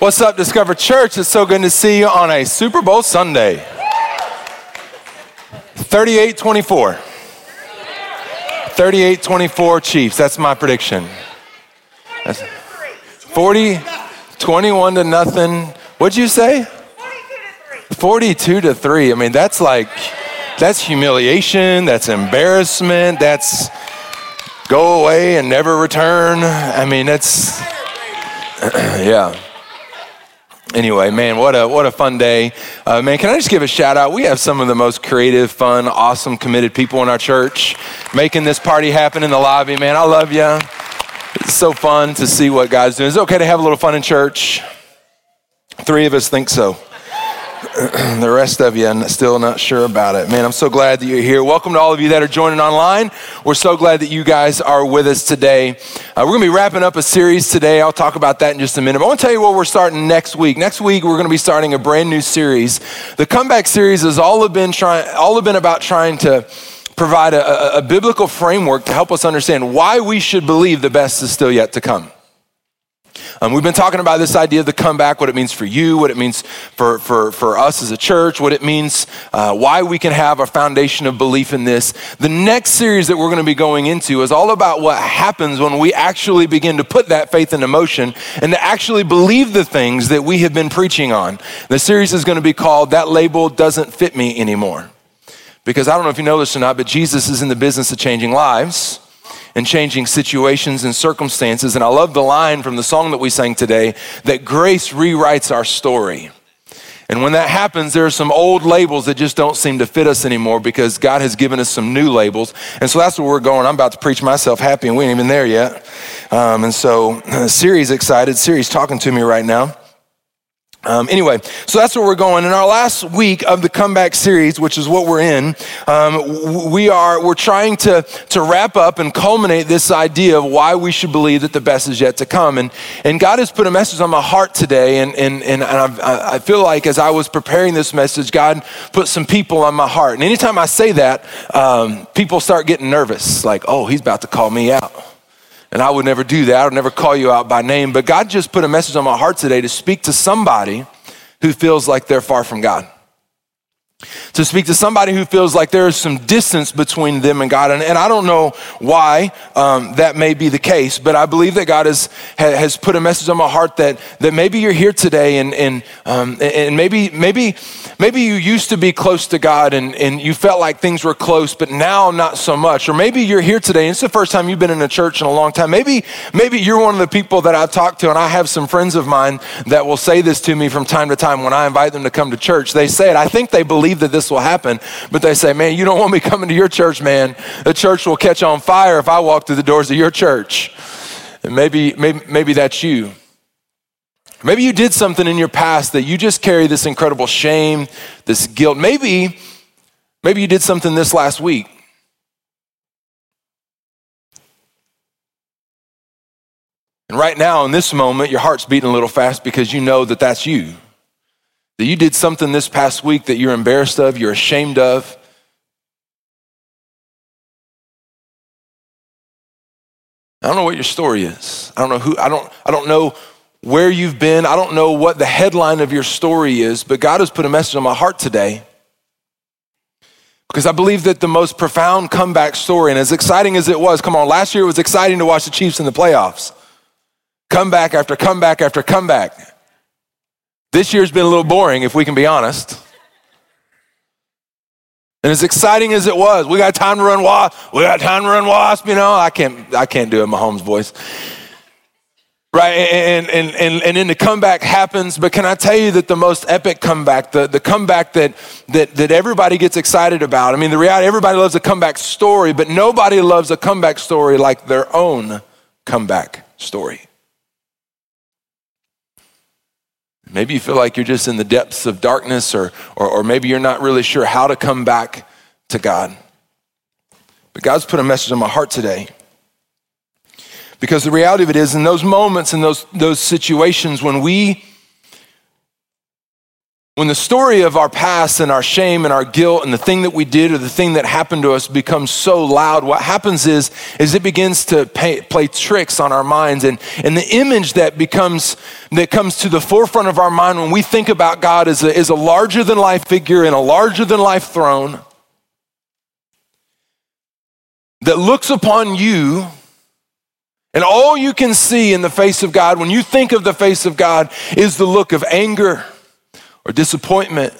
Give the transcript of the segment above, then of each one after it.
What's up, Discover Church? It's so good to see you on a Super Bowl Sunday. 38 24. 38 24 Chiefs. That's my prediction. That's 40, 21 to nothing. What'd you say? 42 to 3. I mean, that's like, that's humiliation, that's embarrassment, that's go away and never return. I mean, that's, yeah anyway, man, what a what a fun day, uh, man. Can I just give a shout out? We have some of the most creative, fun, awesome, committed people in our church making this party happen in the lobby. Man, I love you. It's so fun to see what God's doing. Is it okay to have a little fun in church? Three of us think so. the rest of you, I'm still not sure about it. Man, I'm so glad that you're here. Welcome to all of you that are joining online. We're so glad that you guys are with us today. Uh, we're going to be wrapping up a series today. I'll talk about that in just a minute. But I want to tell you what we're starting next week. Next week, we're going to be starting a brand new series. The comeback series has all have been trying, all have been about trying to provide a, a, a biblical framework to help us understand why we should believe the best is still yet to come. Um, we've been talking about this idea of the comeback, what it means for you, what it means for, for, for us as a church, what it means, uh, why we can have a foundation of belief in this. The next series that we're going to be going into is all about what happens when we actually begin to put that faith into motion and to actually believe the things that we have been preaching on. The series is going to be called That Label Doesn't Fit Me Anymore. Because I don't know if you know this or not, but Jesus is in the business of changing lives and changing situations and circumstances. And I love the line from the song that we sang today that grace rewrites our story. And when that happens, there are some old labels that just don't seem to fit us anymore because God has given us some new labels. And so that's where we're going. I'm about to preach myself happy, and we ain't even there yet. Um, and so, Siri's excited. Siri's talking to me right now. Um, anyway, so that's where we're going. In our last week of the comeback series, which is what we're in, um, we are we're trying to to wrap up and culminate this idea of why we should believe that the best is yet to come. And and God has put a message on my heart today, and and and i I feel like as I was preparing this message, God put some people on my heart. And anytime I say that, um, people start getting nervous, like, oh, he's about to call me out. And I would never do that. I would never call you out by name. But God just put a message on my heart today to speak to somebody who feels like they're far from God to speak to somebody who feels like there is some distance between them and God. And, and I don't know why um, that may be the case, but I believe that God has, has put a message on my heart that, that maybe you're here today and, and, um, and maybe, maybe, maybe you used to be close to God and, and you felt like things were close, but now not so much. Or maybe you're here today and it's the first time you've been in a church in a long time. Maybe, maybe you're one of the people that I talk to, and I have some friends of mine that will say this to me from time to time when I invite them to come to church. They say it. I think they believe believe that this will happen, but they say, man, you don't want me coming to your church, man. The church will catch on fire if I walk through the doors of your church. And maybe, maybe, maybe that's you. Maybe you did something in your past that you just carry this incredible shame, this guilt. Maybe, maybe you did something this last week. And right now, in this moment, your heart's beating a little fast because you know that that's you. That you did something this past week that you're embarrassed of, you're ashamed of. I don't know what your story is. I don't know who, I don't, I don't know where you've been. I don't know what the headline of your story is, but God has put a message on my heart today. Because I believe that the most profound comeback story, and as exciting as it was, come on, last year it was exciting to watch the Chiefs in the playoffs. Comeback after comeback after comeback. This year's been a little boring, if we can be honest. And as exciting as it was, we got time to run wasp. We got time to run wasp. You know, I can't. I can't do it. Mahomes' voice. Right, and, and, and, and then the comeback happens, but can I tell you that the most epic comeback, the, the comeback that, that, that everybody gets excited about, I mean, the reality, everybody loves a comeback story, but nobody loves a comeback story like their own comeback story. Maybe you feel like you're just in the depths of darkness, or, or, or, maybe you're not really sure how to come back to God. But God's put a message on my heart today. Because the reality of it is, in those moments, in those, those situations when we when the story of our past and our shame and our guilt and the thing that we did or the thing that happened to us becomes so loud, what happens is, is it begins to pay, play tricks on our minds. And, and the image that becomes, that comes to the forefront of our mind when we think about God is a, is a larger than life figure in a larger than life throne that looks upon you and all you can see in the face of God when you think of the face of God is the look of anger or disappointment,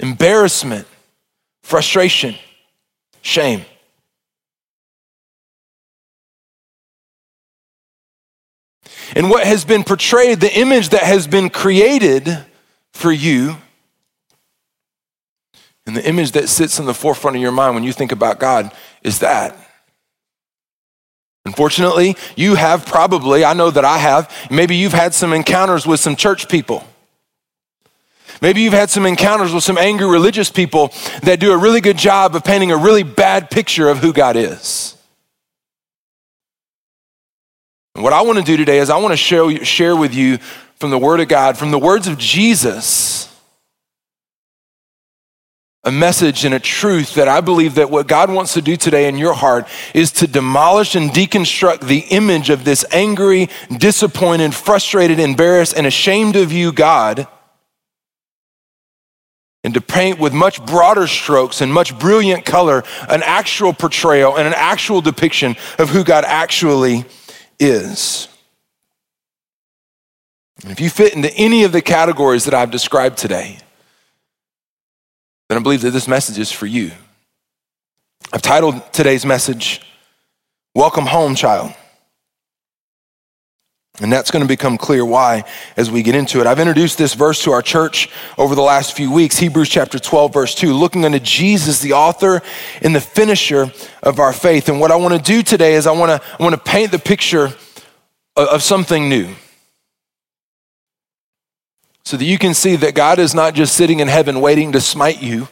embarrassment, frustration, shame. And what has been portrayed, the image that has been created for you, and the image that sits in the forefront of your mind when you think about God is that. Unfortunately, you have probably, I know that I have, maybe you've had some encounters with some church people Maybe you've had some encounters with some angry religious people that do a really good job of painting a really bad picture of who God is. And what I want to do today is I want to show, share with you from the Word of God, from the words of Jesus, a message and a truth that I believe that what God wants to do today in your heart is to demolish and deconstruct the image of this angry, disappointed, frustrated, embarrassed, and ashamed of you God and to paint with much broader strokes and much brilliant color an actual portrayal and an actual depiction of who God actually is. And if you fit into any of the categories that I've described today, then I believe that this message is for you. I've titled today's message, Welcome Home, Child. And that's going to become clear why as we get into it. I've introduced this verse to our church over the last few weeks, Hebrews chapter 12, verse 2, looking unto Jesus, the author and the finisher of our faith. And what I want to do today is I want to, I want to paint the picture of, of something new. So that you can see that God is not just sitting in heaven waiting to smite you,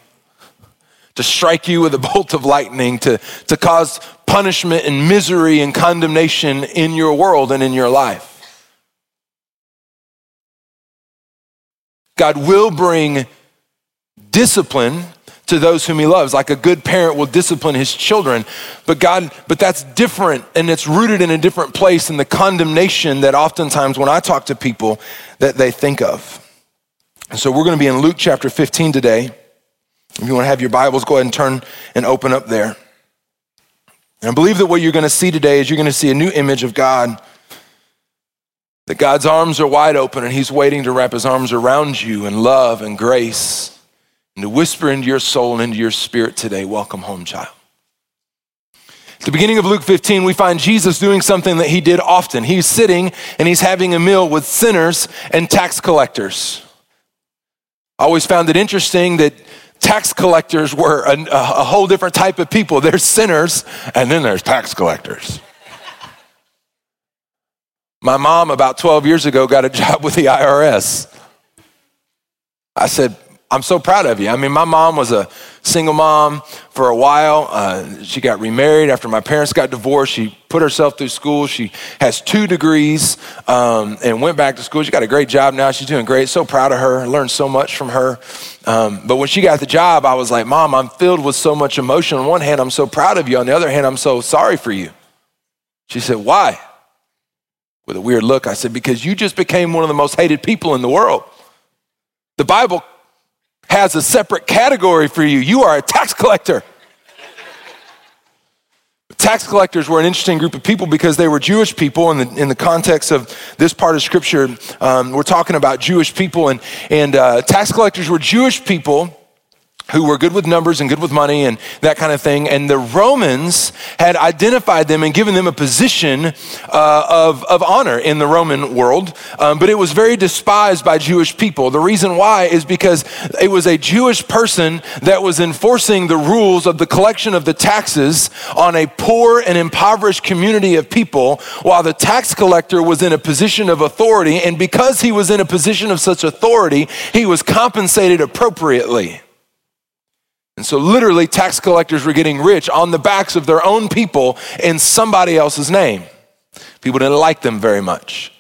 to strike you with a bolt of lightning, to, to cause punishment and misery and condemnation in your world and in your life. God will bring discipline to those whom he loves. Like a good parent will discipline his children. But god but that's different and it's rooted in a different place in the condemnation that oftentimes when i talk to people that they think of. And so we're going to be in luke chapter 15 today. If you want to have your bibles go ahead and turn and open up there. And i believe that what you're going to see today is you're going to see a new image of god that God's arms are wide open and He's waiting to wrap His arms around you in love and grace and to whisper into your soul and into your spirit today, Welcome home, child. At the beginning of Luke 15, we find Jesus doing something that he did often. He's sitting and he's having a meal with sinners and tax collectors. I always found it interesting that tax collectors were a, a, whole different type of people. There's sinners, and then there's tax collectors. My mom, about 12 years ago, got a job with the IRS. I said, I'm so proud of you. I mean, my mom was a single mom for a while. Uh, she got remarried after my parents got divorced. She put herself through school. She has two degrees um, and went back to school. She got a great job now. She's doing great. So proud of her. I learned so much from her. Um, but when she got the job, I was like, Mom, I'm filled with so much emotion. On one hand, I'm so proud of you. On the other hand, I'm so sorry for you. She said, Why? With a weird look. I said, Because you just became one of the most hated people in the world. The Bible has a separate category for you. You are a tax collector. tax collectors were an interesting group of people because they were Jewish people. In the, in the context of this part of Scripture, um, we're talking about Jewish people, and, and uh, tax collectors were Jewish people who were good with numbers and good with money and that kind of thing. And the Romans had identified them and given them a position uh, of, of honor in the Roman world, um, but it was very despised by Jewish people. The reason why is because it was a Jewish person that was enforcing the rules of the collection of the taxes on a poor and impoverished community of people, while the tax collector was in a position of authority. And because he was in a position of such authority, he was compensated appropriately. And so, literally, tax collectors were getting rich on the backs of their own people in somebody else's name. People didn't like them very much.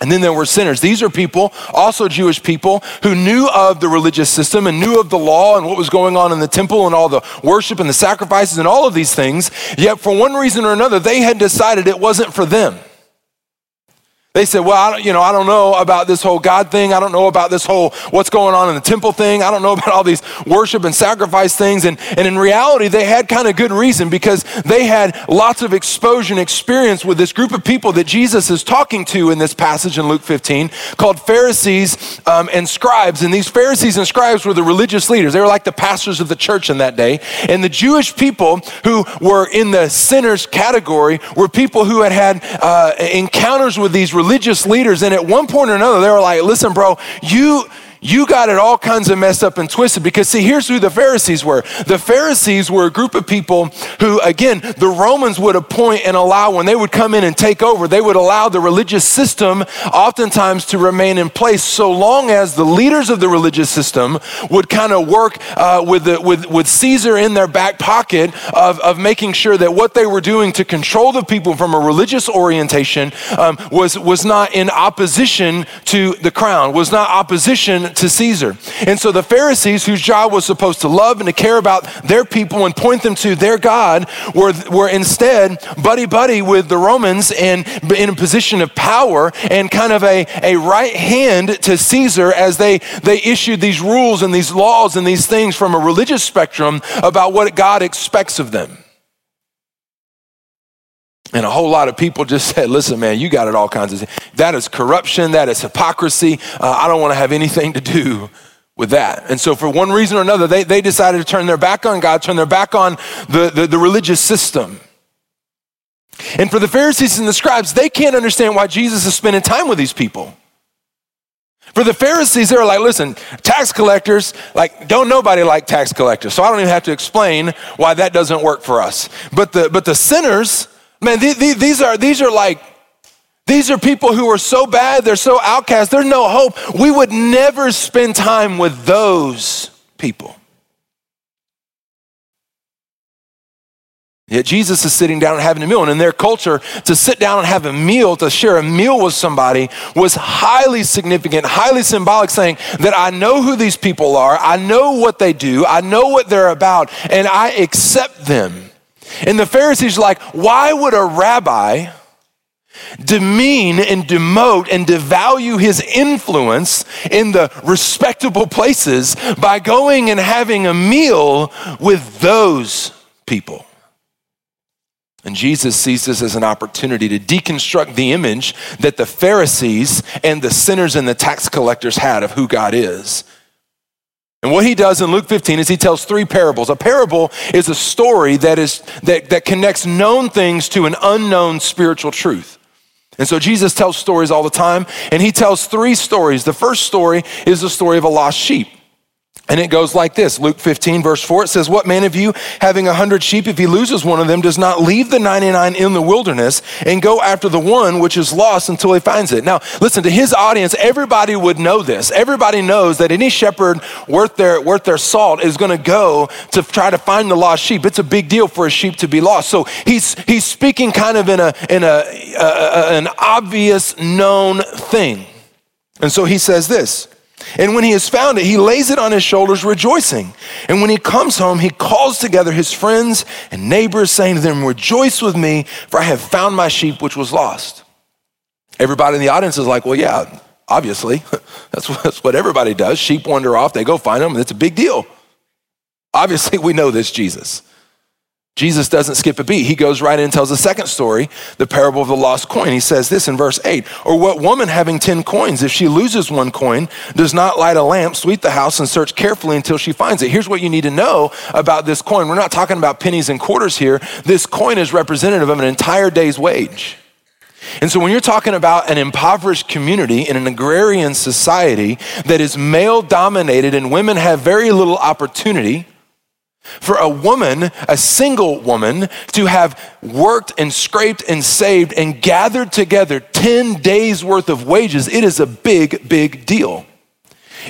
And then there were sinners. These are people, also Jewish people, who knew of the religious system and knew of the law and what was going on in the temple and all the worship and the sacrifices and all of these things. Yet, for one reason or another, they had decided it wasn't for them. They said, well, I don't, you know, I don't know about this whole God thing. I don't know about this whole what's going on in the temple thing. I don't know about all these worship and sacrifice things. And, and in reality, they had kind of good reason because they had lots of exposure and experience with this group of people that Jesus is talking to in this passage in Luke 15 called Pharisees um, and scribes. And these Pharisees and scribes were the religious leaders. They were like the pastors of the church in that day. And the Jewish people who were in the sinners category were people who had had uh, encounters with these religious religious leaders. And at one point or another, they were like, listen, bro, you you got it all kinds of messed up and twisted because see here's who the pharisees were. The pharisees were a group of people who again the romans would appoint and allow when they would come in and take over they would allow the religious system oftentimes to remain in place so long as the leaders of the religious system would kind of work uh, with, the, with, with caesar in their back pocket of, of making sure that what they were doing to control the people from a religious orientation um, was, was not in opposition to the crown was not opposition to Caesar. And so the Pharisees, whose job was supposed to love and to care about their people and point them to their God, were, were instead buddy buddy with the Romans and in a position of power and kind of a, a right hand to Caesar as they, they issued these rules and these laws and these things from a religious spectrum about what God expects of them. And a whole lot of people just said, listen, man, you got it all kinds of. That is corruption. That is hypocrisy. Uh, I don't want to have anything to do with that. And so, for one reason or another, they, they decided to turn their back on God, turn their back on the, the, the religious system. And for the Pharisees and the scribes, they can't understand why Jesus is spending time with these people. For the Pharisees, they're like, listen, tax collectors, like, don't nobody like tax collectors. So I don't even have to explain why that doesn't work for us. But the, but the sinners, Man, these are, these are like, these are people who are so bad, they're so outcast, there's no hope. We would never spend time with those people. Yet Jesus is sitting down and having a meal. And in their culture, to sit down and have a meal, to share a meal with somebody, was highly significant, highly symbolic, saying that I know who these people are, I know what they do, I know what they're about, and I accept them. And the Pharisees are like, why would a rabbi demean and demote and devalue his influence in the respectable places by going and having a meal with those people? And Jesus sees this as an opportunity to deconstruct the image that the Pharisees and the sinners and the tax collectors had of who God is and what he does in Luke 15 is he tells three parables. A parable is a story that, is, that, that connects known things to an unknown spiritual truth. And so Jesus tells stories all the time, and he tells three stories. The first story is the story of a lost sheep. And it goes like this Luke 15, verse 4, it says, What man of you, having a hundred sheep, if he loses one of them, does not leave the 99 in the wilderness and go after the one which is lost until he finds it? Now, listen, to his audience, everybody would know this. Everybody knows that any shepherd worth their, worth their salt is going to go to try to find the lost sheep. It's a big deal for a sheep to be lost. So he's, he's speaking kind of in, a, in a, a an obvious known thing. And so he says this. And when he has found it, he lays it on his shoulders, rejoicing. And when he comes home, he calls together his friends and neighbors, saying to them, Rejoice with me, for I have found my sheep which was lost. Everybody in the audience is like, Well, yeah, obviously. That's what, that's what everybody does. Sheep wander off, they go find them, and it's a big deal. Obviously, we know this Jesus. Jesus doesn't skip a beat. He goes right in and tells a second story, the parable of the lost coin. He says this in verse 8 Or what woman having 10 coins, if she loses one coin, does not light a lamp, sweep the house, and search carefully until she finds it? Here's what you need to know about this coin. We're not talking about pennies and quarters here. This coin is representative of an entire day's wage. And so, when you're talking about an impoverished community in an agrarian society that is male dominated and women have very little opportunity, for a woman, a single woman, to have worked and scraped and saved and gathered together 10 days worth of wages, it is a big, big deal.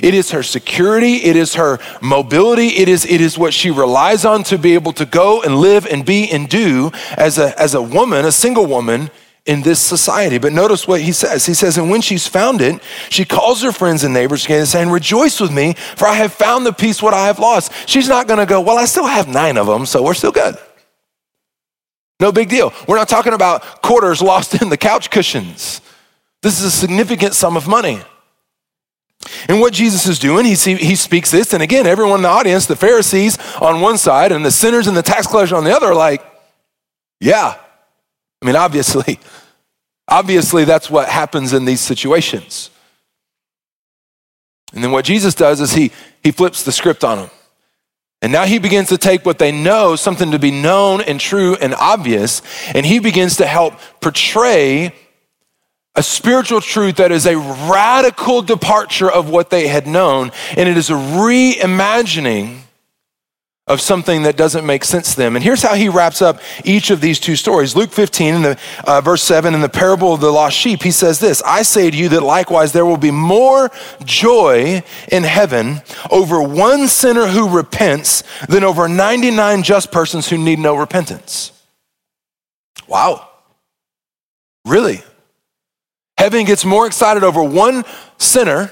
It is her security, it is her mobility, it is, it is what she relies on to be able to go and live and be and do as a, as a woman, a single woman in this society. But notice what he says. He says, And when she's found it, she calls her friends and neighbors together saying, Rejoice with me, for I have found the piece what I have lost. She's not going to go, Well, I still have nine of them, so we're still good. No big deal. We're not talking about quarters lost in the couch cushions. This is a significant sum of money. And what Jesus is doing, he, he speaks this, and again, everyone in the audience, the Pharisees on one side and the sinners and the tax collectors on the other, are like, yeah. I mean, obviously, obviously that's what happens in these situations. And then what Jesus does is he, he flips the script on them. And now he begins to take what they know, something to be known and true and obvious, and he begins to help portray a spiritual truth that is a radical departure of what they had known, and it is a reimagining of something that doesn't make sense to them. And here's how he wraps up each of these two stories. Luke 15, in the, uh, verse 7, in the parable of the lost sheep, he says this I say to you that likewise there will be more joy in heaven over one sinner who repents than over 99 just persons who need no repentance. Wow. Really? Heaven gets more excited over one sinner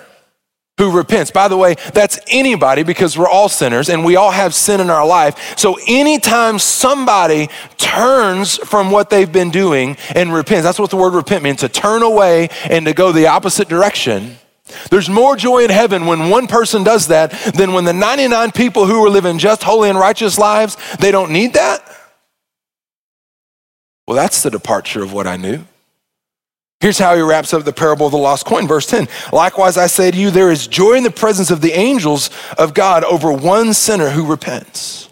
who repents. By the way, that's anybody because we're all sinners and we all have sin in our life. So anytime somebody turns from what they've been doing and repents, that's what the word repent means to turn away and to go the opposite direction. There's more joy in heaven when one person does that than when the 99 people who are living just holy and righteous lives, they don't need that. Well, that's the departure of what I knew. Here's how he wraps up the parable of the lost coin, verse 10. Likewise, I say to you, there is joy in the presence of the angels of God over one sinner who repents.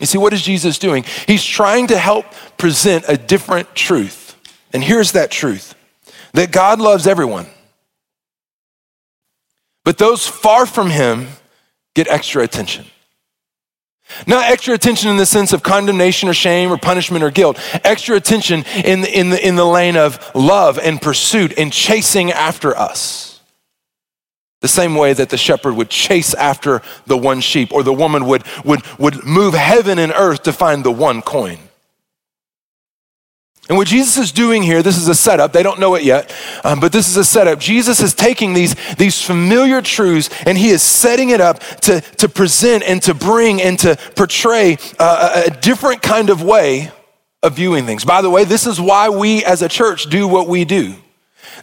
You see, what is Jesus doing? He's trying to help present a different truth. And here's that truth that God loves everyone, but those far from him get extra attention. Not extra attention in the sense of condemnation or shame or punishment or guilt. Extra attention in, in, the, in the lane of love and pursuit and chasing after us. The same way that the shepherd would chase after the one sheep or the woman would, would, would move heaven and earth to find the one coin. And what Jesus is doing here, this is a setup. They don't know it yet, um, but this is a setup. Jesus is taking these, these familiar truths and he is setting it up to, to present and to bring and to portray a different kind of way of viewing things. By the way, this is why we as a church do what we do.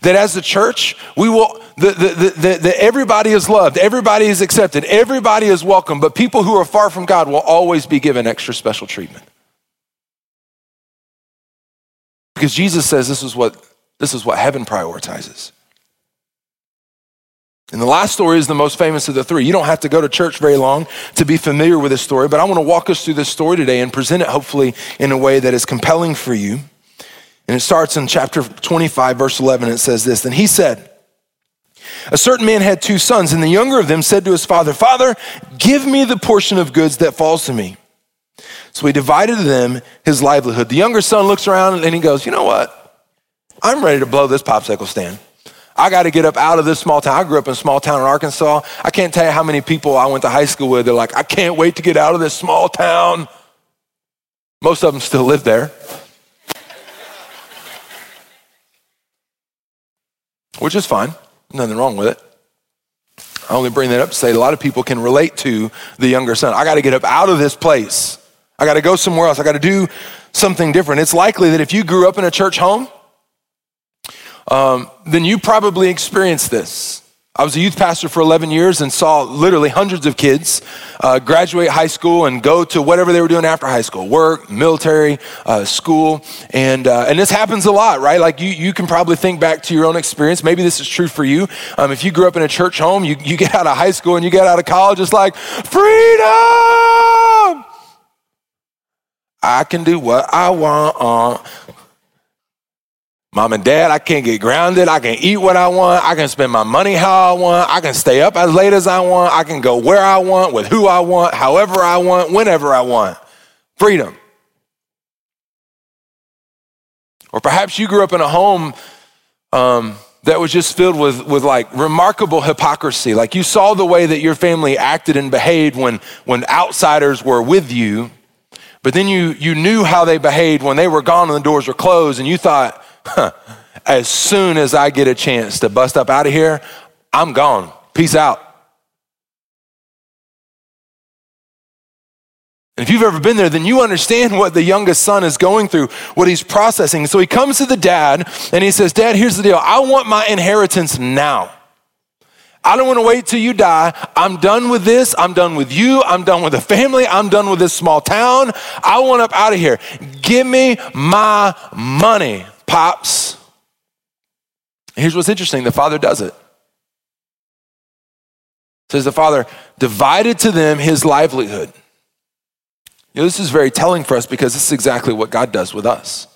That as a church, we will, the, the, the, the, everybody is loved, everybody is accepted, everybody is welcome, but people who are far from God will always be given extra special treatment. Because Jesus says this is what, this is what heaven prioritizes. And the last story is the most famous of the three. You don't have to go to church very long to be familiar with this story, but I want to walk us through this story today and present it hopefully in a way that is compelling for you. And it starts in chapter 25, verse 11. It says this Then he said, A certain man had two sons, and the younger of them said to his father, Father, give me the portion of goods that falls to me. So he divided to them his livelihood. The younger son looks around and he goes, You know what? I'm ready to blow this popsicle stand. I got to get up out of this small town. I grew up in a small town in Arkansas. I can't tell you how many people I went to high school with. They're like, I can't wait to get out of this small town. Most of them still live there. Which is fine. Nothing wrong with it. I only bring that up to say a lot of people can relate to the younger son. I got to get up out of this place. I got to go somewhere else. I got to do something different. It's likely that if you grew up in a church home, um, then you probably experienced this. I was a youth pastor for 11 years and saw literally hundreds of kids uh, graduate high school and go to whatever they were doing after high school work, military, uh, school. And, uh, and this happens a lot, right? Like you, you can probably think back to your own experience. Maybe this is true for you. Um, if you grew up in a church home, you, you get out of high school and you get out of college, it's like, freedom! I can do what I want. Uh. Mom and dad, I can't get grounded. I can eat what I want. I can spend my money how I want. I can stay up as late as I want. I can go where I want, with who I want, however I want, whenever I want. Freedom. Or perhaps you grew up in a home um, that was just filled with, with like remarkable hypocrisy. Like you saw the way that your family acted and behaved when, when outsiders were with you But then you, you knew how they behaved when they were gone and the doors were closed, and you thought, huh, as soon as I get a chance to bust up out of here, I'm gone. Peace out. And if you've ever been there, then you understand what the youngest son is going through, what he's processing. So he comes to the dad and he says, Dad, here's the deal. I want my inheritance now. I don't want to wait till you die. I'm done with this. I'm done with you. I'm done with the family. I'm done with this small town. I want up out of here. Give me my money, pops. Here's what's interesting the father does it. Says the father divided to them his livelihood. You know, this is very telling for us because this is exactly what God does with us.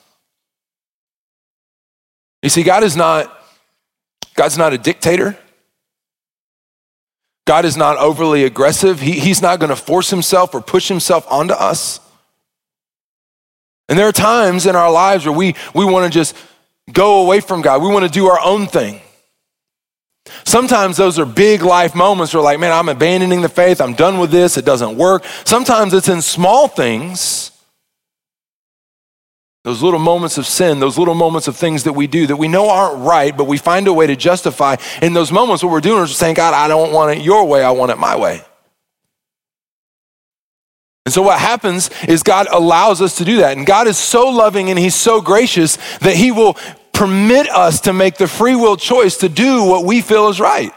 You see, God is not, God's not a dictator. God is not overly aggressive. He, he's not going to force himself or push himself onto us. And there are times in our lives where we, we want to just go away from God. We want to do our own thing. Sometimes those are big life moments where, like, man, I'm abandoning the faith. I'm done with this. It doesn't work. Sometimes it's in small things, those little moments of sin, those little moments of things that we do that we know aren't right, but we find a way to justify. In those moments, what we're doing is saying, God, I don't want it your way. I want it my way. And so what happens is God allows us to do that. And God is so loving and He's so gracious that He will permit us to make the free will choice to do what we feel is right.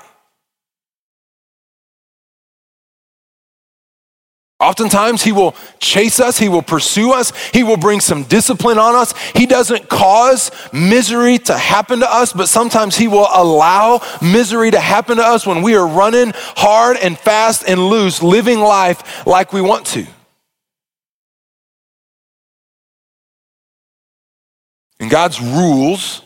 Oftentimes, he will chase us, he will pursue us, he will bring some discipline on us. He doesn't cause misery to happen to us, but sometimes he will allow misery to happen to us when we are running hard and fast and loose, living life like we want to. And God's rules,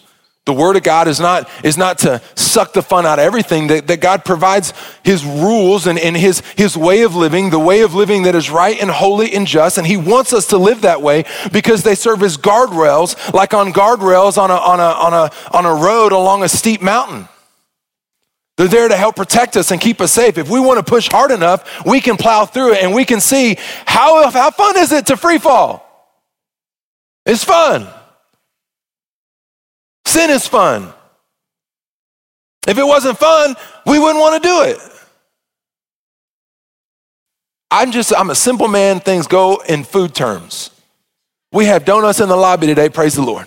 the word of God is not, is not to suck the fun out of everything, that, that God provides his rules and, and his, his way of living, the way of living that is right and holy and just. And he wants us to live that way because they serve as guardrails, like on guardrails on a, on a, on a, on a road along a steep mountain. They're there to help protect us and keep us safe. If we want to push hard enough, we can plow through it and we can see how, how fun is it to free fall? It's fun. Sin is fun. If it wasn't fun, we wouldn't want to do it. I'm just, I'm a simple man. Things go in food terms. We have donuts in the lobby today. Praise the Lord.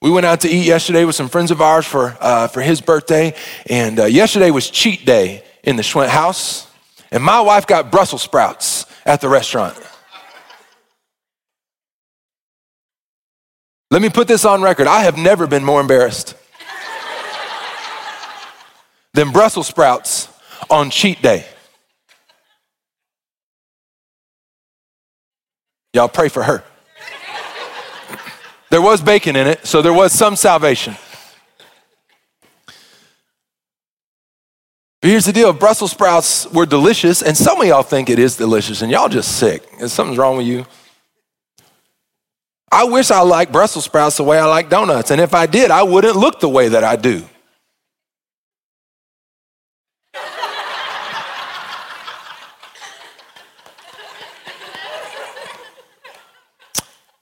We went out to eat yesterday with some friends of ours for, uh, for his birthday. And uh, yesterday was cheat day in the Schwent house. And my wife got Brussels sprouts at the restaurant. Let me put this on record. I have never been more embarrassed than Brussels sprouts on cheat day. Y'all pray for her. There was bacon in it, so there was some salvation. But here's the deal Brussels sprouts were delicious, and some of y'all think it is delicious, and y'all just sick. Something's wrong with you? I wish I liked Brussels sprouts the way I like donuts. And if I did, I wouldn't look the way that I do.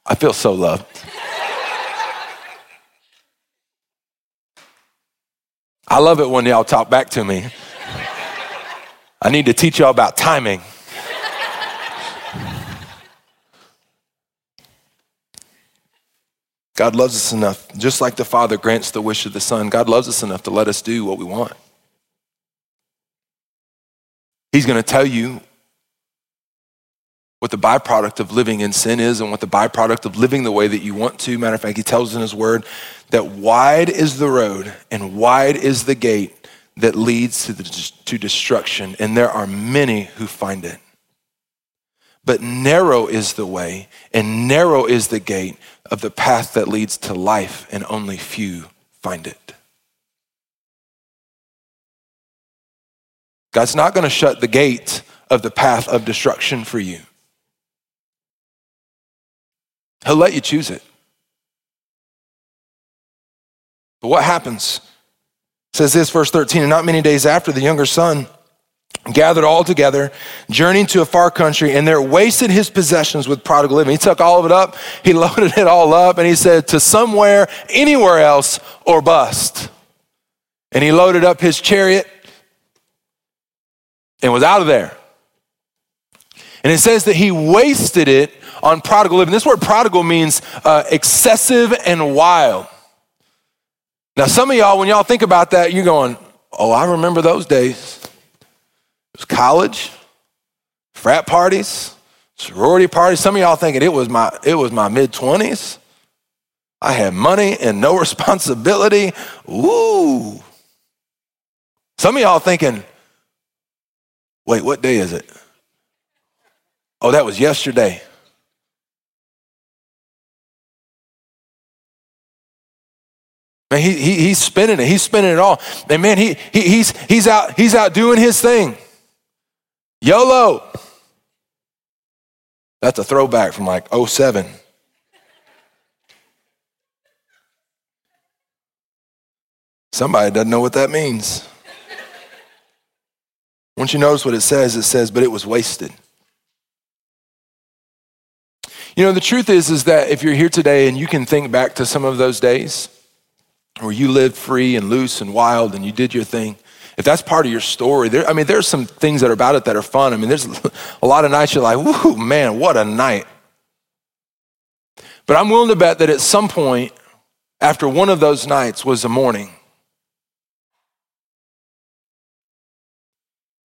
I feel so loved. I love it when y'all talk back to me. I need to teach y'all about timing. God loves us enough, just like the Father grants the wish of the Son, God loves us enough to let us do what we want. He's going to tell you what the byproduct of living in sin is and what the byproduct of living the way that you want to. Matter of fact, he tells in his word that wide is the road and wide is the gate that leads to, the, to destruction, and there are many who find it. But narrow is the way and narrow is the gate of the path that leads to life, and only few find it. God's not going to shut the gate of the path of destruction for you. He'll let you choose it. But what happens? It says this, verse 13, and not many days after, the younger son gathered all together, journeyed to a far country, and there wasted his possessions with prodigal living. He took all of it up, he loaded it all up, and he said, To somewhere, anywhere else, or bust. And he loaded up his chariot and was out of there. And it says that he wasted it on prodigal living. This word prodigal means uh, excessive and wild. Now, some of y'all, when y'all think about that, you're going, Oh, I remember those days. It was college, frat parties, sorority parties. Some of y'all thinking it was my it was my mid 20s. I had money and no responsibility. Ooh. Some of y'all thinking, wait, what day is it? Oh, that was yesterday. Man, he, he, he's spinning it. He's spinning it all. And man, he, he, he's, he's, out, he's out doing his thing. YOLO. That's a throwback from like 07. Somebody doesn't know what that means. Once you notice what it says, it says, but it was wasted. You know, the truth is, is that if you're here today and you can think back to some of those days where you lived free and loose and wild and you did your thing, if that's part of your story, there, I mean, there's some things that are about it that are fun. I mean, there's a lot of nights you're like, whoo, man, what a night. But I'm willing to bet that at some point, after one of those nights was the morning,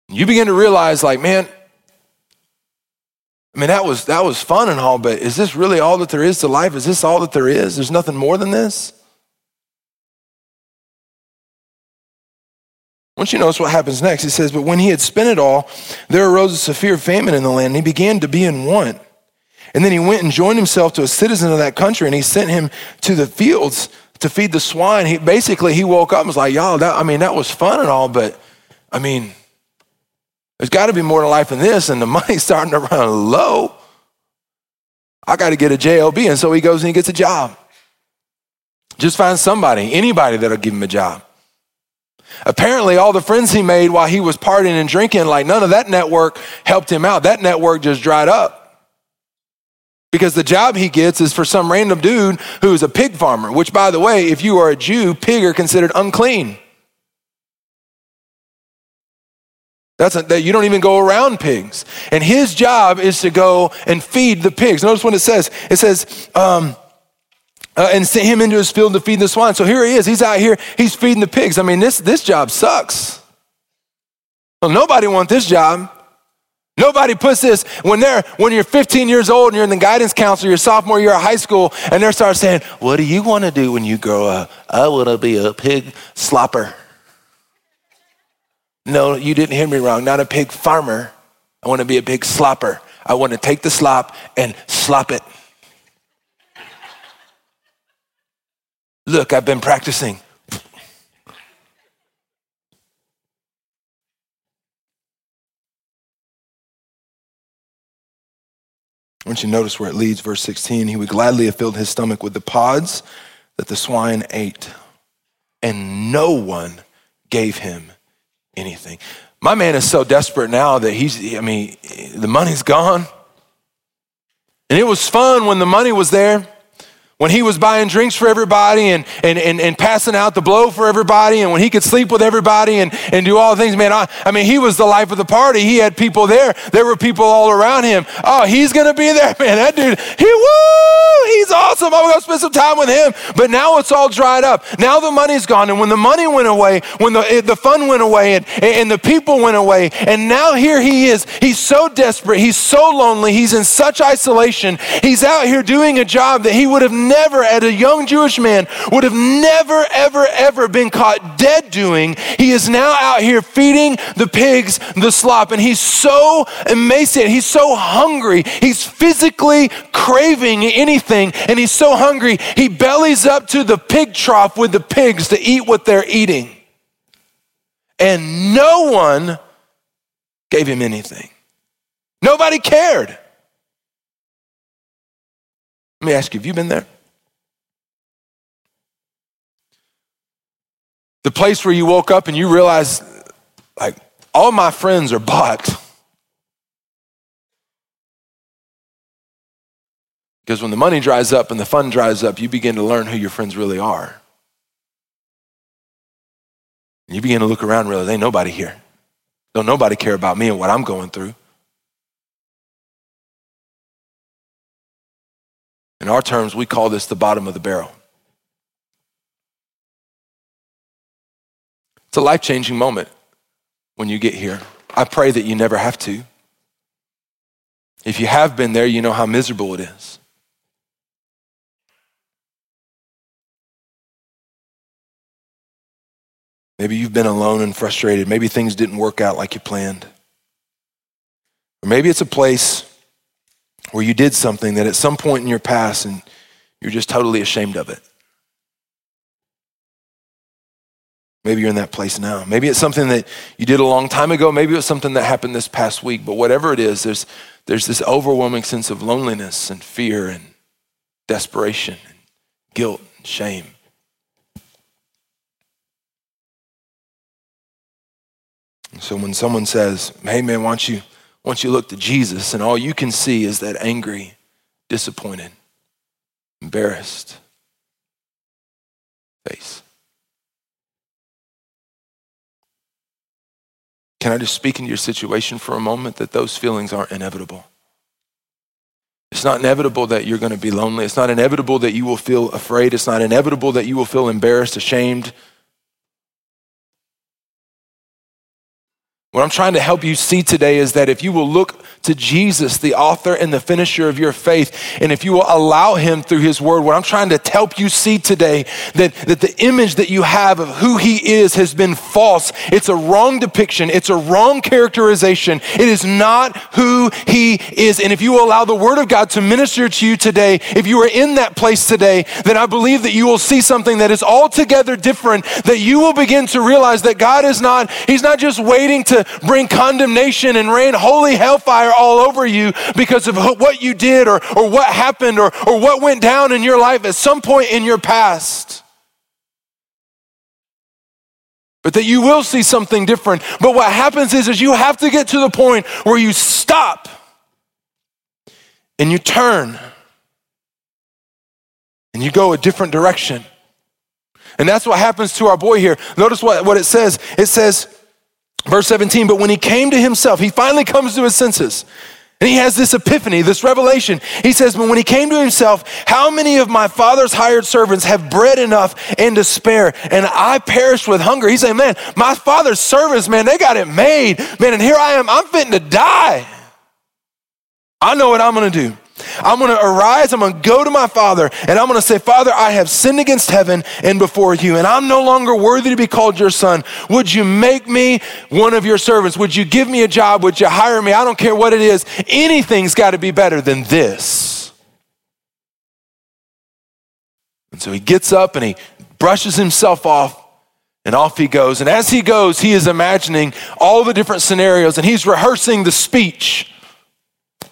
you begin to realize, like, man, I mean, that was, that was fun and all, but is this really all that there is to life? Is this all that there is? There's nothing more than this? Once you notice what happens next, he says, But when he had spent it all, there arose a severe famine in the land, and he began to be in want. And then he went and joined himself to a citizen of that country, and he sent him to the fields to feed the swine. He basically he woke up and was like, Y'all, that, I mean, that was fun and all, but I mean, there's got to be more to life than this, and the money's starting to run low. I got to get a job, and so he goes and he gets a job. Just find somebody, anybody that'll give him a job. Apparently, all the friends he made while he was partying and drinking, like none of that network helped him out. That network just dried up. Because the job he gets is for some random dude who's a pig farmer, which, by the way, if you are a Jew, pig are considered unclean. That's a, that you don't even go around pigs. And his job is to go and feed the pigs. Notice what it says. It says, um, uh, and sent him into his field to feed the swine. So here he is. He's out here. He's feeding the pigs. I mean, this, this job sucks. Well, nobody wants this job. Nobody puts this when they're when you're 15 years old and you're in the guidance counselor, your sophomore year of high school, and they start saying, "What do you want to do when you grow up?" I want to be a pig slopper. No, you didn't hear me wrong. Not a pig farmer. I want to be a pig slopper. I want to take the slop and slop it. Look, I've been practicing. Once you notice where it leads, verse 16, he would gladly have filled his stomach with the pods that the swine ate, and no one gave him anything. My man is so desperate now that he's, I mean, the money's gone. And it was fun when the money was there when he was buying drinks for everybody and, and, and, and passing out the blow for everybody and when he could sleep with everybody and, and do all things, man, I, I mean, he was the life of the party. He had people there. There were people all around him. Oh, he's to be there, man. That dude, he, woo, he's awesome. I'm to spend some time with him. But now it's all dried up. Now the money's gone. And when the money went away, when the, the fun went away and, and the people went away, and now here he is. He's so desperate. He's so lonely. He's in such isolation. He's out here doing a job that he would have never, as a young Jewish man, would have never, ever, ever been caught dead doing. He is now out here feeding the pigs the slop, and he's so emaciated. He's so hungry. He's physically craving anything, and he's so hungry, he bellies up to the pig trough with the pigs to eat what they're eating. And no one gave him anything. Nobody cared. Let me ask you, have you been there? The place where you woke up and you realized, like, all my friends are bought. Because when the money dries up and the fun dries up, you begin to learn who your friends really are. And you begin to look around and realize, ain't nobody here. Don't nobody care about me and what I'm going through. In our terms, we call this the bottom of the barrel. It's a life changing moment when you get here. I pray that you never have to. If you have been there, you know how miserable it is. Maybe you've been alone and frustrated. Maybe things didn't work out like you planned. Or maybe it's a place where you did something that at some point in your past and you're just totally ashamed of it. Maybe you're in that place now. Maybe it's something that you did a long time ago. Maybe it was something that happened this past week. But whatever it is, there's, there's this overwhelming sense of loneliness and fear and desperation and guilt and shame. So when someone says, hey man, why don't you, why don't you look to Jesus? And all you can see is that angry, disappointed, embarrassed face. Can I just speak into your situation for a moment that those feelings aren't inevitable? It's not inevitable that you're going to be lonely. It's not inevitable that you will feel afraid. It's not inevitable that you will feel embarrassed, ashamed, What I'm trying to help you see today is that if you will look to Jesus, the author and the finisher of your faith, and if you will allow him through his word, what I'm trying to help you see today, that, that the image that you have of who he is has been false. It's a wrong depiction, it's a wrong characterization. It is not who he is. And if you will allow the word of God to minister to you today, if you are in that place today, then I believe that you will see something that is altogether different, that you will begin to realize that God is not, he's not just waiting to bring condemnation and rain holy hellfire all over you because of what you did or, or what happened or, or what went down in your life at some point in your past. But that you will see something different. But what happens is, is you have to get to the point where you stop and you turn and you go a different direction. And that's what happens to our boy here. Notice what, what it says. It says, Verse 17, but when he came to himself, he finally comes to his senses. And he has this epiphany, this revelation. He says, But when he came to himself, how many of my father's hired servants have bread enough and to spare? And I perished with hunger. He's saying, Man, my father's servants, man, they got it made. Man, and here I am, I'm fitting to die. I know what I'm gonna do. I'm going to arise, I'm going to go to my father, and I'm going to say, Father, I have sinned against heaven and before you, and I'm no longer worthy to be called your son. Would you make me one of your servants? Would you give me a job? Would you hire me? I don't care what it is. Anything's got to be better than this. And so he gets up and he brushes himself off. And off he goes. And as he goes, he is imagining all the different scenarios and he's rehearsing the speech If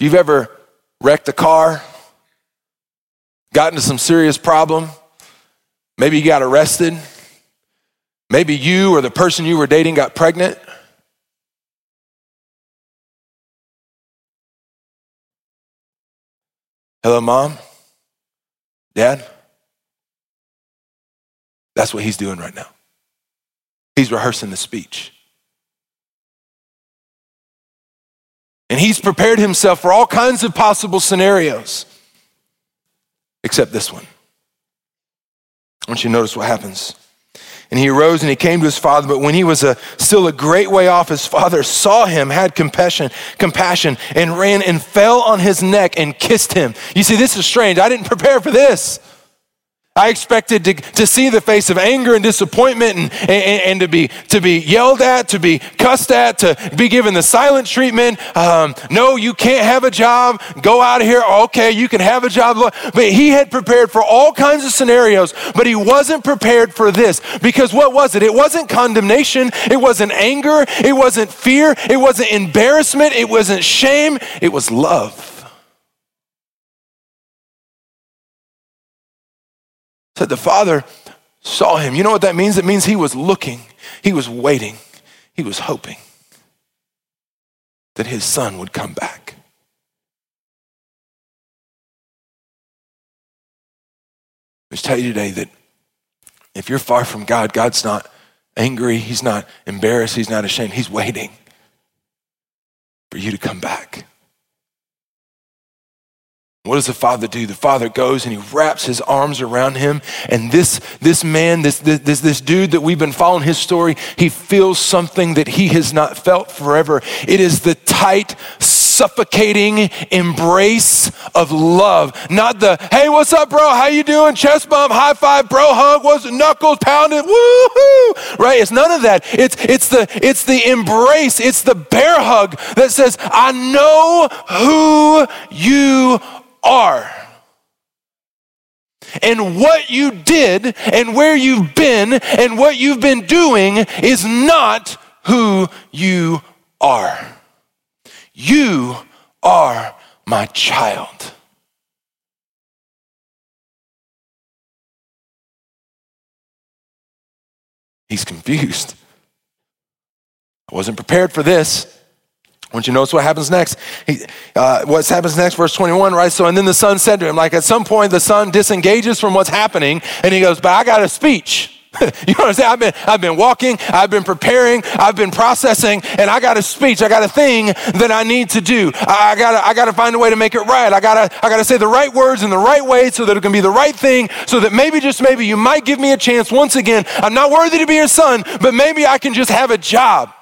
you've ever wrecked a car, got into some serious problem, maybe you got arrested, maybe you or the person you were dating got pregnant. Hello, mom? Dad? That's what he's doing right now. He's rehearsing the speech. And he's prepared himself for all kinds of possible scenarios, except this one. I want you to notice what happens. And he arose and he came to his father, but when he was a, still a great way off, his father saw him, had compassion, compassion, and ran and fell on his neck and kissed him. You see, this is strange. I didn't prepare for this. I expected to, to see the face of anger and disappointment and, and, and, to, be, to be yelled at, to be cussed at, to be given the silent treatment. Um, no, you can't have a job. Go out of here. Okay, you can have a job. But he had prepared for all kinds of scenarios, but he wasn't prepared for this. Because what was it? It wasn't condemnation. It wasn't anger. It wasn't fear. It wasn't embarrassment. It wasn't shame. It was love. Said the father saw him. You know what that means? It means he was looking, he was waiting, he was hoping that his son would come back. I just tell you today that if you're far from God, God's not angry, He's not embarrassed, He's not ashamed. He's waiting for you to come back. What does the father do? The father goes and he wraps his arms around him. And this, this man, this, this, this dude that we've been following his story, he feels something that he has not felt forever. It is the tight, suffocating embrace of love. Not the, hey, what's up, bro? How you doing? Chest bump, high five, bro hug, what's it? Knuckles pounding, woohoo! Right? It's none of that. It's, it's, the, it's the embrace, it's the bear hug that says, I know who you are. And what you did and where you've been and what you've been doing is not who you are. You are my child. He's confused. I wasn't prepared for this. Want you notice what happens next. He, uh, what happens next, verse 21, right? So, and then the son said to him, like at some point, the son disengages from what's happening and he goes, But I got a speech. you know what I'm saying? I've been, I've been walking, I've been preparing, I've been processing, and I got a speech, I got a thing that I need to do. I, I gotta, I gotta find a way to make it right. I gotta, I gotta say the right words in the right way so that it can be the right thing, so that maybe, just maybe, you might give me a chance once again. I'm not worthy to be your son, but maybe I can just have a job.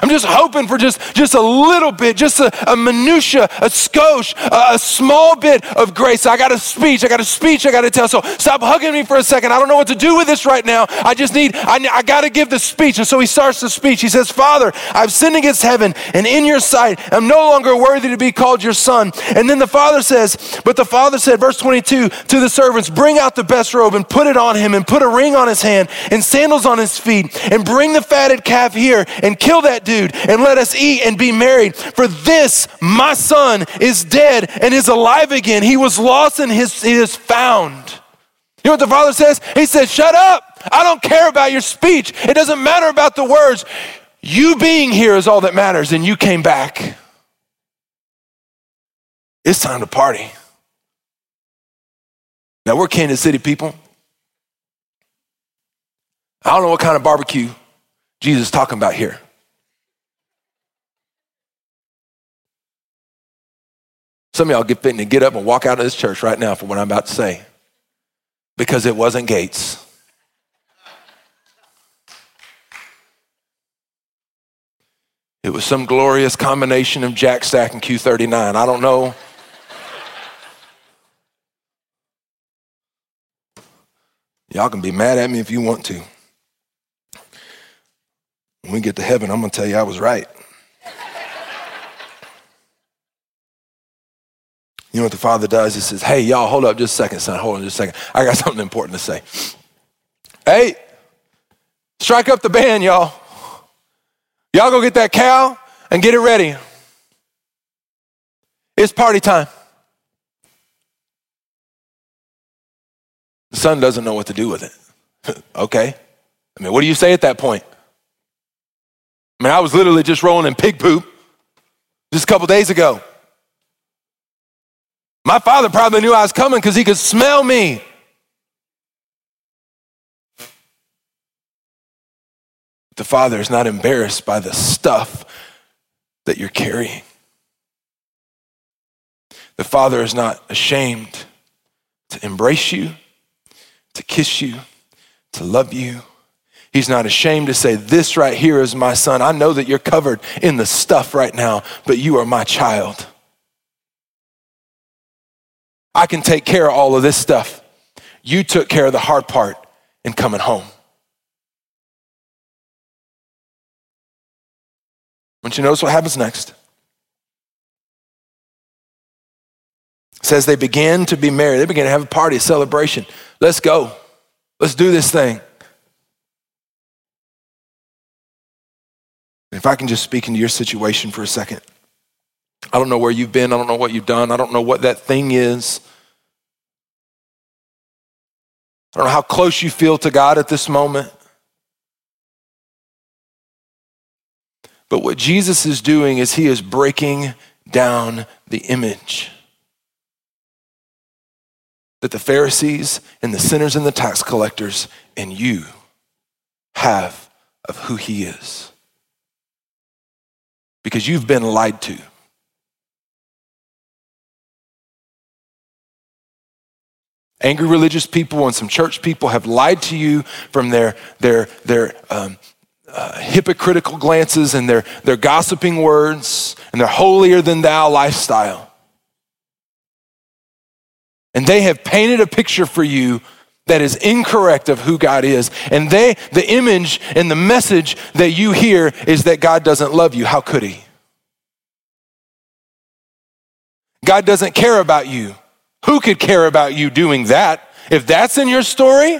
I'm just hoping for just, just a little bit, just a, a minutia, a skosh, a, a, small bit of grace. I got a speech, I got a speech I got to tell. So stop hugging me for a second. I don't know what to do with this right now. I just need, I, I got to give the speech. And so he starts the speech. He says, Father, I've sinned against heaven and in your sight. I'm no longer worthy to be called your son. And then the father says, but the father said, verse 22, to the servants, bring out the best robe and put it on him and put a ring on his hand and sandals on his feet and bring the fatted calf here and kill that dude and let us eat and be married. For this, my son, is dead and is alive again. He was lost and his, he is found. You know what the father says? He says, Shut up. I don't care about your speech. It doesn't matter about the words. You being here is all that matters, and you came back. It's time to party. Now, we're Kansas City people. I don't know what kind of barbecue Jesus is talking about here. Some of y'all get fitting to get up and walk out of this church right now for what I'm about to say. Because it wasn't Gates. It was some glorious combination of Jack Stack and Q39. I don't know. Y'all can be mad at me if you want to. When we get to heaven, I'm going to tell you I was right. You know what the father does? He says, Hey, y'all, hold up just a second, son. Hold on just a second. I got something important to say. Hey, strike up the band, y'all. Y'all go get that cow and get it ready. It's party time. The son doesn't know what to do with it. okay. I mean, what do you say at that point? I mean, I was literally just rolling in pig poop just a couple days ago. My father probably knew I was coming because he could smell me. The father is not embarrassed by the stuff that you're carrying. The father is not ashamed to embrace you, to kiss you, to love you. He's not ashamed to say, This right here is my son. I know that you're covered in the stuff right now, but you are my child. I can take care of all of this stuff. You took care of the hard part in coming home. Once you notice what happens next. It says they began to be married. They began to have a party, a celebration. Let's go. Let's do this thing. If I can just speak into your situation for a second. I don't know where you've been. I don't know what you've done. I don't know what that thing is. I don't know how close you feel to God at this moment. But what Jesus is doing is he is breaking down the image that the Pharisees and the sinners and the tax collectors and you have of who he is. Because you've been lied to. Angry religious people and some church people have lied to you from their, their, their um, uh, hypocritical glances and their, their gossiping words and their holier than thou lifestyle. And they have painted a picture for you that is incorrect of who God is. And they, the image and the message that you hear is that God doesn't love you. How could He? God doesn't care about you. Who could care about you doing that? If that's in your story,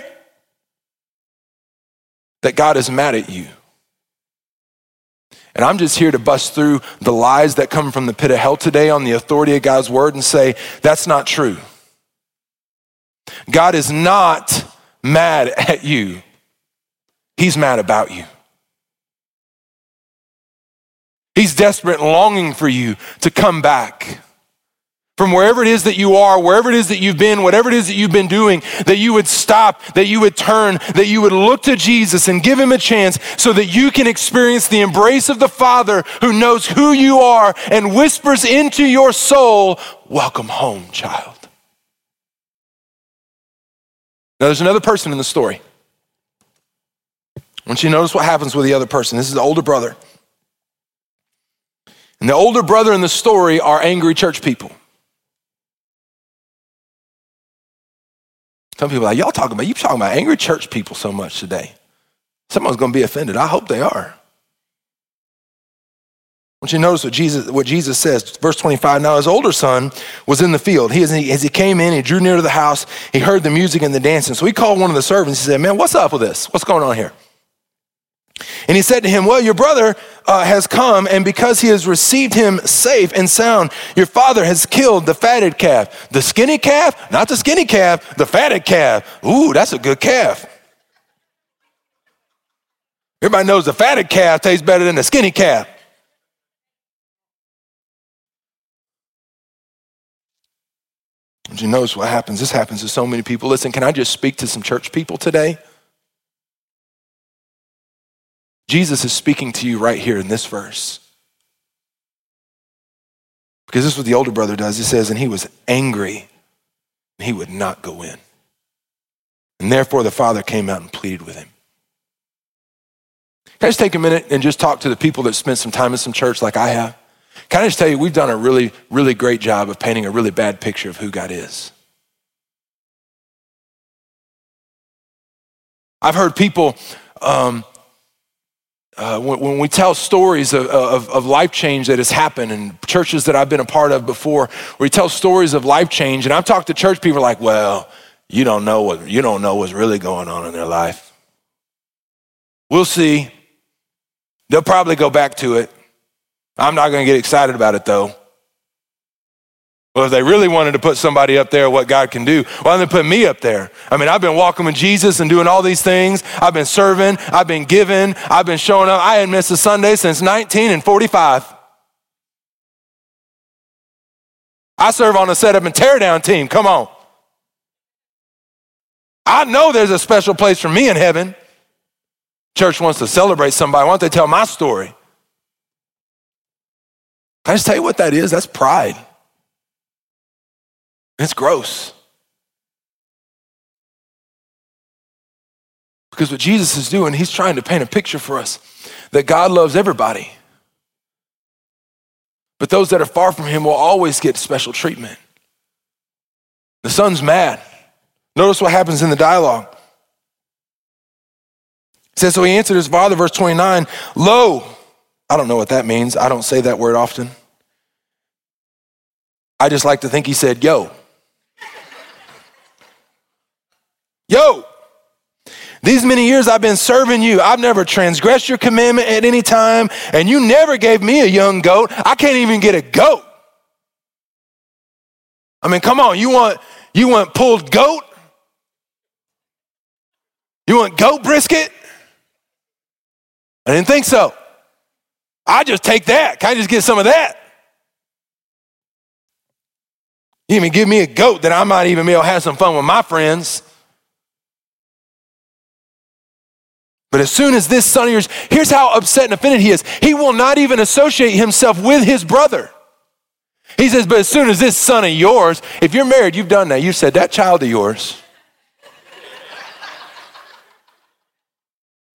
that God is mad at you. And I'm just here to bust through the lies that come from the pit of hell today on the authority of God's word and say, that's not true. God is not mad at you, He's mad about you. He's desperate and longing for you to come back from wherever it is that you are, wherever it is that you've been, whatever it is that you've been doing, that you would stop, that you would turn, that you would look to Jesus and give him a chance so that you can experience the embrace of the Father who knows who you are and whispers into your soul, Welcome home, child. Now, there's another person in the story. I want you to notice what happens with the other person. This is the older brother. And the older brother in the story are angry church people. Some people are like, y'all talking about, you talking about angry church people so much today. Someone's going to be offended. I hope they are. I want you to notice what Jesus, what Jesus says. Verse 25, now his older son was in the field. He, as, he, came in, he drew near to the house. He heard the music and the dancing. So he called one of the servants. He said, man, what's up with this? What's going on here? And he said to him, Well, your brother uh, has come, and because he has received him safe and sound, your father has killed the fatted calf. The skinny calf? Not the skinny calf, the fatted calf. Ooh, that's a good calf. Everybody knows the fatted calf tastes better than the skinny calf. But you notice what happens? This happens to so many people. Listen, can I just speak to some church people today? Jesus is speaking to you right here in this verse. Because this is what the older brother does. He says, and he was angry, and he would not go in. And therefore the father came out and pleaded with him. Can I just take a minute and just talk to the people that spent some time in some church like I have? Can I just tell you, we've done a really, really great job of painting a really bad picture of who God is. I've heard people um, uh, when, when, we tell stories of, of, of, life change that has happened in churches that I've been a part of before, we tell stories of life change, and I've talked to church people like, well, you don't know what you don't know what's really going on in their life. We'll see. They'll probably go back to it. I'm not going to get excited about it though. Well, if they really wanted to put somebody up there, what God can do, why don't they put me up there? I mean, I've been walking with Jesus and doing all these things. I've been serving. I've been giving. I've been showing up. I hadn't missed a Sunday since 19 and 45. I serve on a setup and tear down team. Come on. I know there's a special place for me in heaven. Church wants to celebrate somebody. Why don't they tell my story? Can I just tell you what that is? That's pride. It's gross. Because what Jesus is doing, he's trying to paint a picture for us that God loves everybody. But those that are far from him will always get special treatment. The son's mad. Notice what happens in the dialogue. It says, So he answered his father, verse 29, Lo, I don't know what that means. I don't say that word often. I just like to think he said, Yo. Yo, these many years I've been serving you. I've never transgressed your commandment at any time, and you never gave me a young goat. I can't even get a goat. I mean, come on, you want you want pulled goat? You want goat brisket? I didn't think so. I just take that. Can I just get some of that? You even give me a goat that I might even be able to have some fun with my friends. But as soon as this son of yours, here's how upset and offended he is. He will not even associate himself with his brother. He says, But as soon as this son of yours, if you're married, you've done that. You said, That child of yours.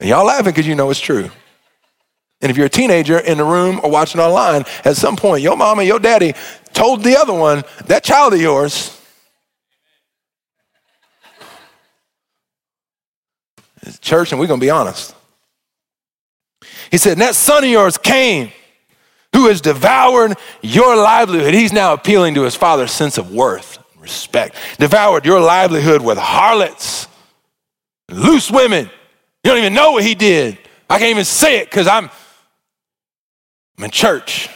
and y'all laughing because you know it's true. And if you're a teenager in the room or watching online, at some point, your mama, your daddy told the other one, That child of yours. Church, and we're going to be honest. He said, That son of yours came who has devoured your livelihood. He's now appealing to his father's sense of worth, and respect. Devoured your livelihood with harlots, loose women. You don't even know what he did. I can't even say it because I'm, I'm in church.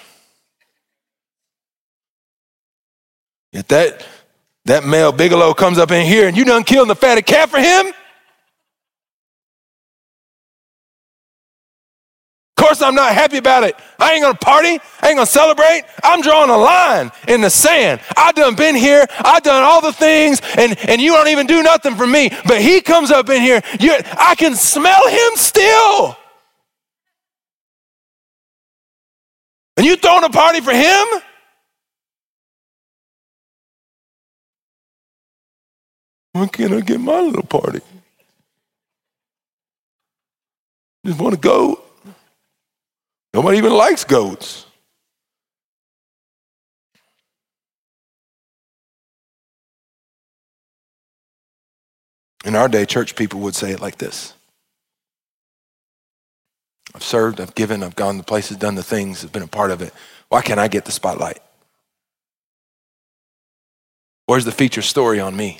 Yet that, that male Bigelow comes up in here and you done killed the fatted calf for him? I'm not happy about it. I ain't gonna party. I ain't gonna celebrate. I'm drawing a line in the sand. I done been here. I done all the things, and, and you don't even do nothing for me. But he comes up in here. You, I can smell him still. And you throwing a party for him? When can I get my little party? Just want to go. Nobody even likes goats. In our day, church people would say it like this I've served, I've given, I've gone to places, done the things, I've been a part of it. Why can't I get the spotlight? Where's the feature story on me?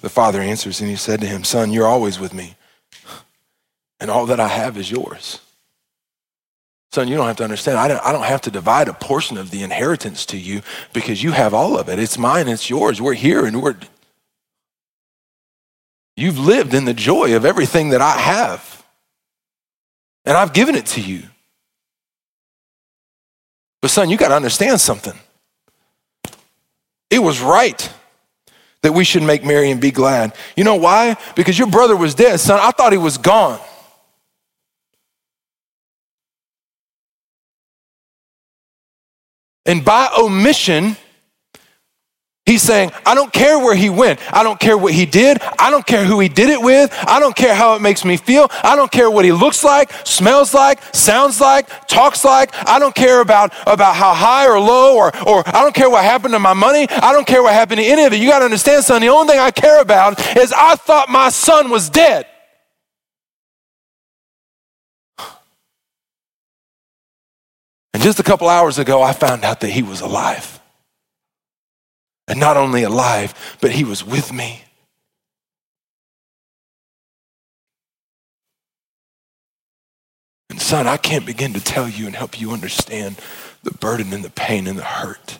The father answers and he said to him, Son, you're always with me and all that I have is yours. Son, you don't have to understand. I don't, I don't have to divide a portion of the inheritance to you because you have all of it. It's mine, it's yours. We're here and we're. You've lived in the joy of everything that I have. And I've given it to you. But, son, you got to understand something. It was right that we should make merry and be glad. You know why? Because your brother was dead, son. I thought he was gone. And by omission, He's saying, I don't care where he went. I don't care what he did. I don't care who he did it with. I don't care how it makes me feel. I don't care what he looks like, smells like, sounds like, talks like. I don't care about, about how high or low or, or I don't care what happened to my money. I don't care what happened to any of it. You got to understand, son, the only thing I care about is I thought my son was dead. And just a couple hours ago, I found out that he was alive. And not only alive, but he was with me. And son, I can't begin to tell you and help you understand the burden and the pain and the hurt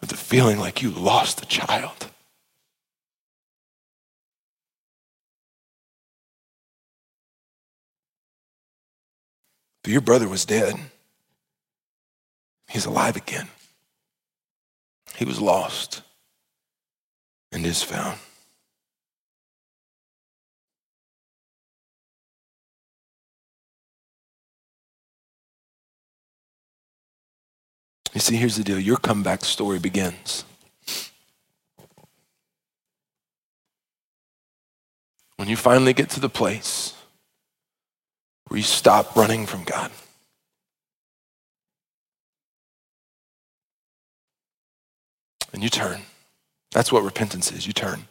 of the feeling like you lost a child. But your brother was dead. He's alive again. He was lost and is found. You see, here's the deal your comeback story begins. When you finally get to the place where you stop running from God. And you turn. That's what repentance is. You turn.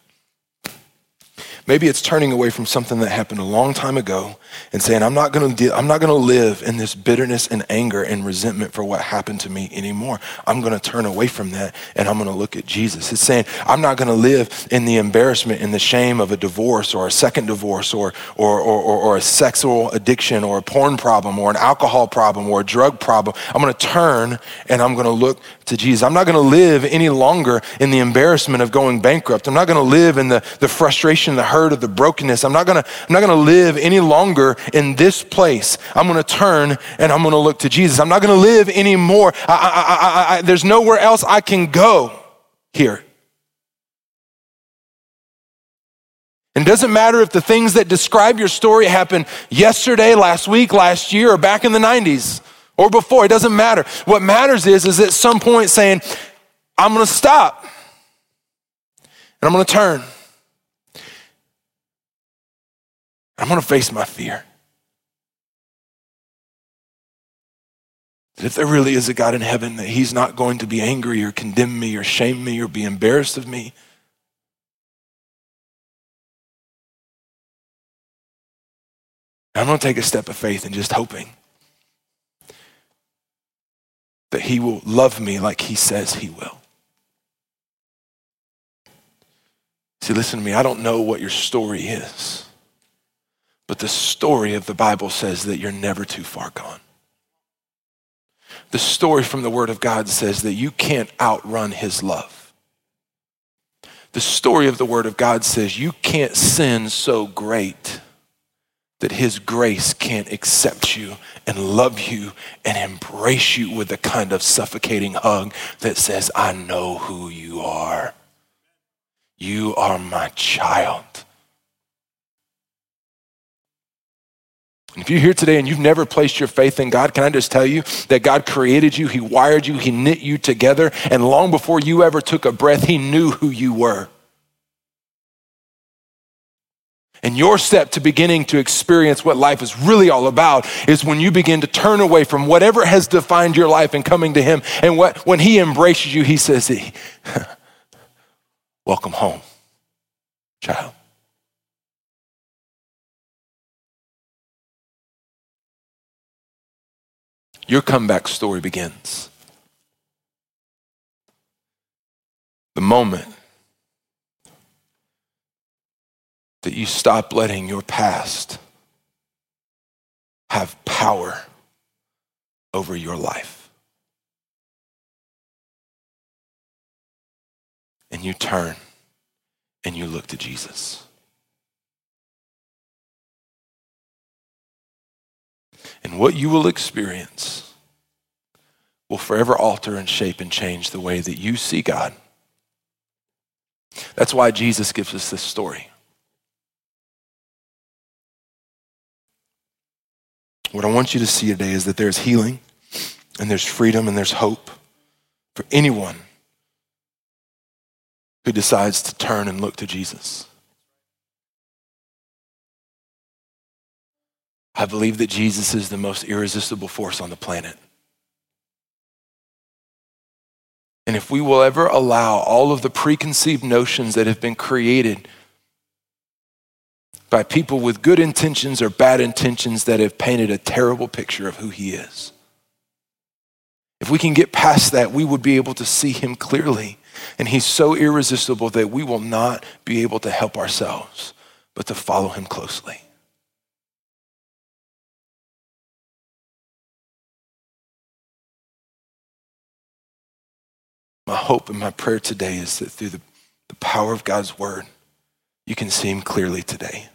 Maybe it's turning away from something that happened a long time ago and saying, I'm not going to I'm not going to live in this bitterness and anger and resentment for what happened to me anymore. I'm going to turn away from that and I'm going to look at Jesus. It's saying, I'm not going to live in the embarrassment and the shame of a divorce or a second divorce or, or, or, or, or a sexual addiction or a porn problem or an alcohol problem or a drug problem. I'm going to turn and I'm going to look to Jesus. I'm not going to live any longer in the embarrassment of going bankrupt. I'm not going to live in the, the frustration, the hurt of the brokenness. I'm not to, I'm not to live any longer in this place. I'm to turn and I'm to look to Jesus. I'm not to live anymore. I, I, I, there's nowhere else I can go here. And it doesn't matter if the things that describe your story happened yesterday, last week, last year, or back in the 90s or before. It doesn't matter. What matters is, is at some point saying, I'm going to stop and I'm going to turn. I'm going to face my fear. That if there really is a God in heaven, that He's not going to be angry or condemn me or shame me or be embarrassed of me. I'm going to take a step of faith and just hoping that He will love me like He says He will. See, listen to me. I don't know what your story is, but the story of the Bible says that you're never too far gone. The story from the Word of God says that you can't outrun His love. The story of the Word of God says you can't sin so great that His grace can't accept you and love you and embrace you with a kind of suffocating hug that says, I know who you are. You are my child. If you're here today and you've never placed your faith in God, can I just tell you that God created you, He wired you, He knit you together, and long before you ever took a breath, He knew who you were. And your step to beginning to experience what life is really all about is when you begin to turn away from whatever has defined your life and coming to Him. And what, when He embraces you, He says, Welcome home, child. Your comeback story begins. The moment that you stop letting your past have power over your life. And you turn and you look to Jesus. And what you will experience will forever alter and shape and change the way that you see God. That's why Jesus gives us this story. What I want you to see today is that there's healing and there's freedom and there's hope for anyone who decides to turn and look to Jesus. I believe that Jesus is the most irresistible force on the planet. And if we will ever allow all of the preconceived notions that have been created by people with good intentions or bad intentions that have painted a terrible picture of who he is. If we can get past that, we would be able to see him clearly. And he's so irresistible that we will not be able to help ourselves, but to follow him closely. My hope and my prayer today is that through the, the power of God's word, you can see him clearly today.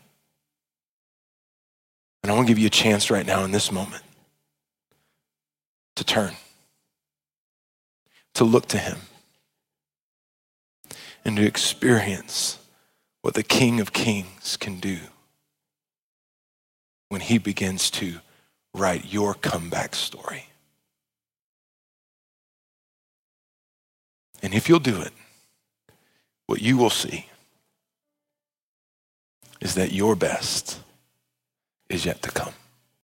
And I want to give you a chance right now in this moment to turn, to look to Him, and to experience what the King of Kings can do when He begins to write your comeback story. And if you'll do it, what you will see is that your best is yet to come.